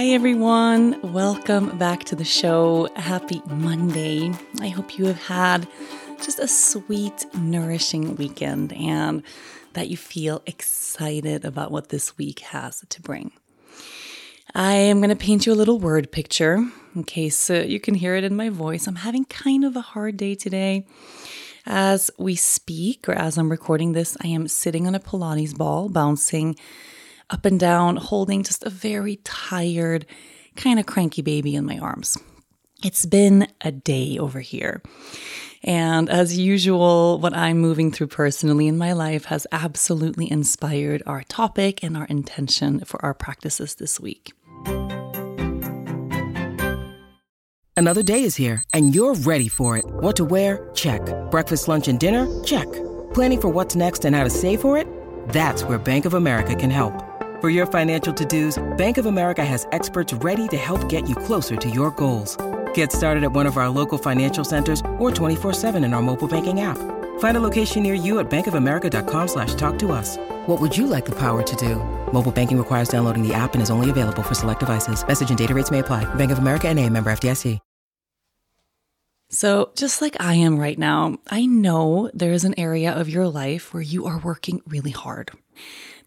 Hi, everyone. Welcome back to the show. Happy Monday. I hope you have had just a sweet, nourishing weekend and that you feel excited about what this week has to bring. I am going to paint you a little word picture in case uh, you can hear it in my voice. I'm having kind of a hard day today. As we speak, or as I'm recording this, I am sitting on a Pilates ball, bouncing up and down, holding just a very tired, kind of cranky baby in my arms. It's been a day over here. And as usual, what I'm moving through personally in my life has absolutely inspired our topic and our intention for our practices this week. Another day is here, and you're ready for it. What to wear? Check. Breakfast, lunch, and dinner? Check. Planning for what's next and how to save for it? That's where Bank of America can help. For your financial to-dos, Bank of America has experts ready to help get you closer to your goals. Get started at one of our local financial centers or 24-7 in our mobile banking app. Find a location near you at bankofamerica.com slash talk to us. What would you like the power to do? Mobile banking requires downloading the app and is only available for select devices. Message and data rates may apply. Bank of America and a member FDIC. So, just like I am right now, I know there is an area of your life where you are working really hard.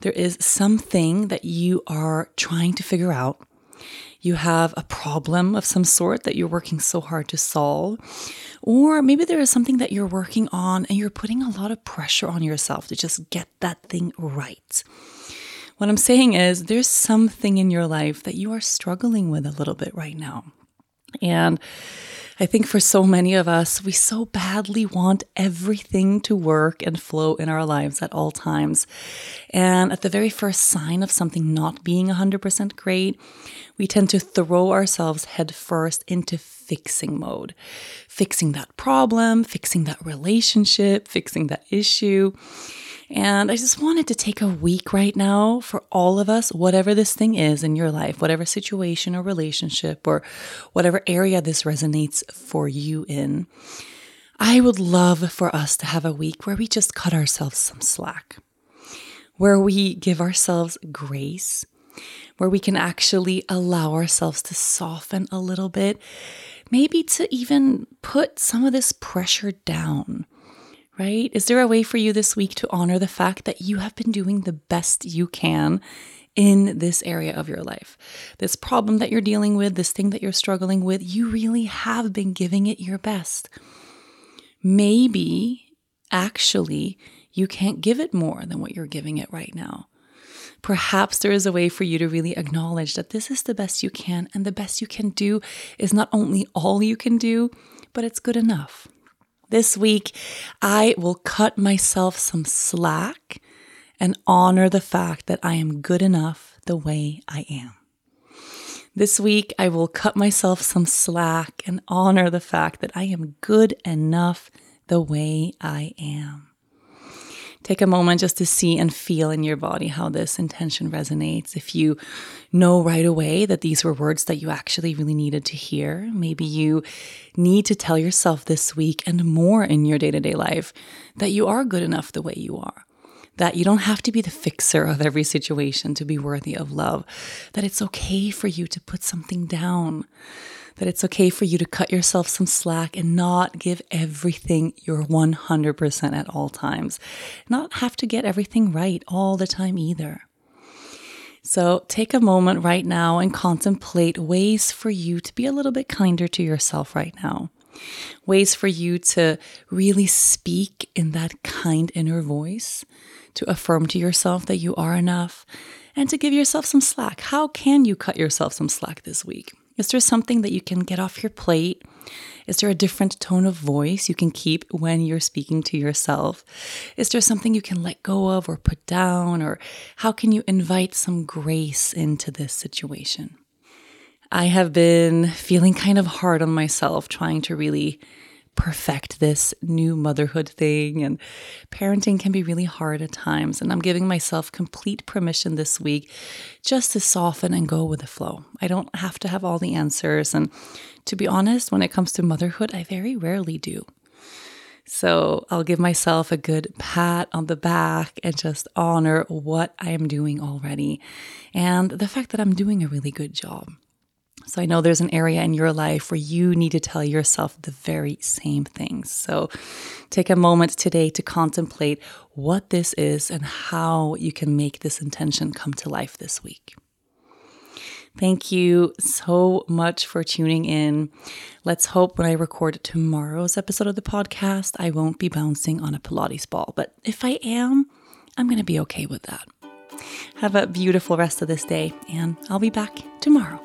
There is something that you are trying to figure out. You have a problem of some sort that you're working so hard to solve. Or maybe there is something that you're working on and you're putting a lot of pressure on yourself to just get that thing right. What I'm saying is, there's something in your life that you are struggling with a little bit right now. And I think for so many of us, we so badly want everything to work and flow in our lives at all times. And at the very first sign of something not being 100% great, we tend to throw ourselves headfirst into fixing mode. Fixing that problem, fixing that relationship, fixing that issue. And I just wanted to take a week right now for all of us, whatever this thing is in your life, whatever situation or relationship or whatever area this resonates for you in. I would love for us to have a week where we just cut ourselves some slack, where we give ourselves grace, where we can actually allow ourselves to soften a little bit, maybe to even put some of this pressure down right? Is there a way for you this week to honor the fact that you have been doing the best you can in this area of your life? This problem that you're dealing with, this thing that you're struggling with, you really have been giving it your best. Maybe, actually, you can't give it more than what you're giving it right now. Perhaps there is a way for you to really acknowledge that this is the best you can, and the best you can do is not only all you can do, but it's good enough. This week, I will cut myself some slack and honor the fact that I am good enough the way I am. This week, I will cut myself some slack and honor the fact that I am good enough the way I am. Take a moment just to see and feel in your body how this intention resonates. If you know right away that these were words that you actually really needed to hear, maybe you need to tell yourself this week and more in your day to day life that you are good enough the way you are that you don't have to be the fixer of every situation to be worthy of love, that it's okay for you to put something down, that it's okay for you to cut yourself some slack and not give everything your 100% at all times, not have to get everything right all the time either. So take a moment right now and contemplate ways for you to be a little bit kinder to yourself right now. Ways for you to really speak in that kind inner voice, to affirm to yourself that you are enough, and to give yourself some slack. How can you cut yourself some slack this week? Is there something that you can get off your plate? Is there a different tone of voice you can keep when you're speaking to yourself? Is there something you can let go of or put down? Or how can you invite some grace into this situation? I have been feeling kind of hard on myself, trying to really perfect this new motherhood thing. And parenting can be really hard at times. And I'm giving myself complete permission this week just to soften and go with the flow. I don't have to have all the answers. And to be honest, when it comes to motherhood, I very rarely do. So I'll give myself a good pat on the back and just honor what I am doing already and the fact that I'm doing a really good job. So I know there's an area in your life where you need to tell yourself the very same things. So take a moment today to contemplate what this is and how you can make this intention come to life this week. Thank you so much for tuning in. Let's hope when I record tomorrow's episode of the podcast, I won't be bouncing on a Pilates ball. But if I am, I'm going to be okay with that. Have a beautiful rest of this day, and I'll be back tomorrow.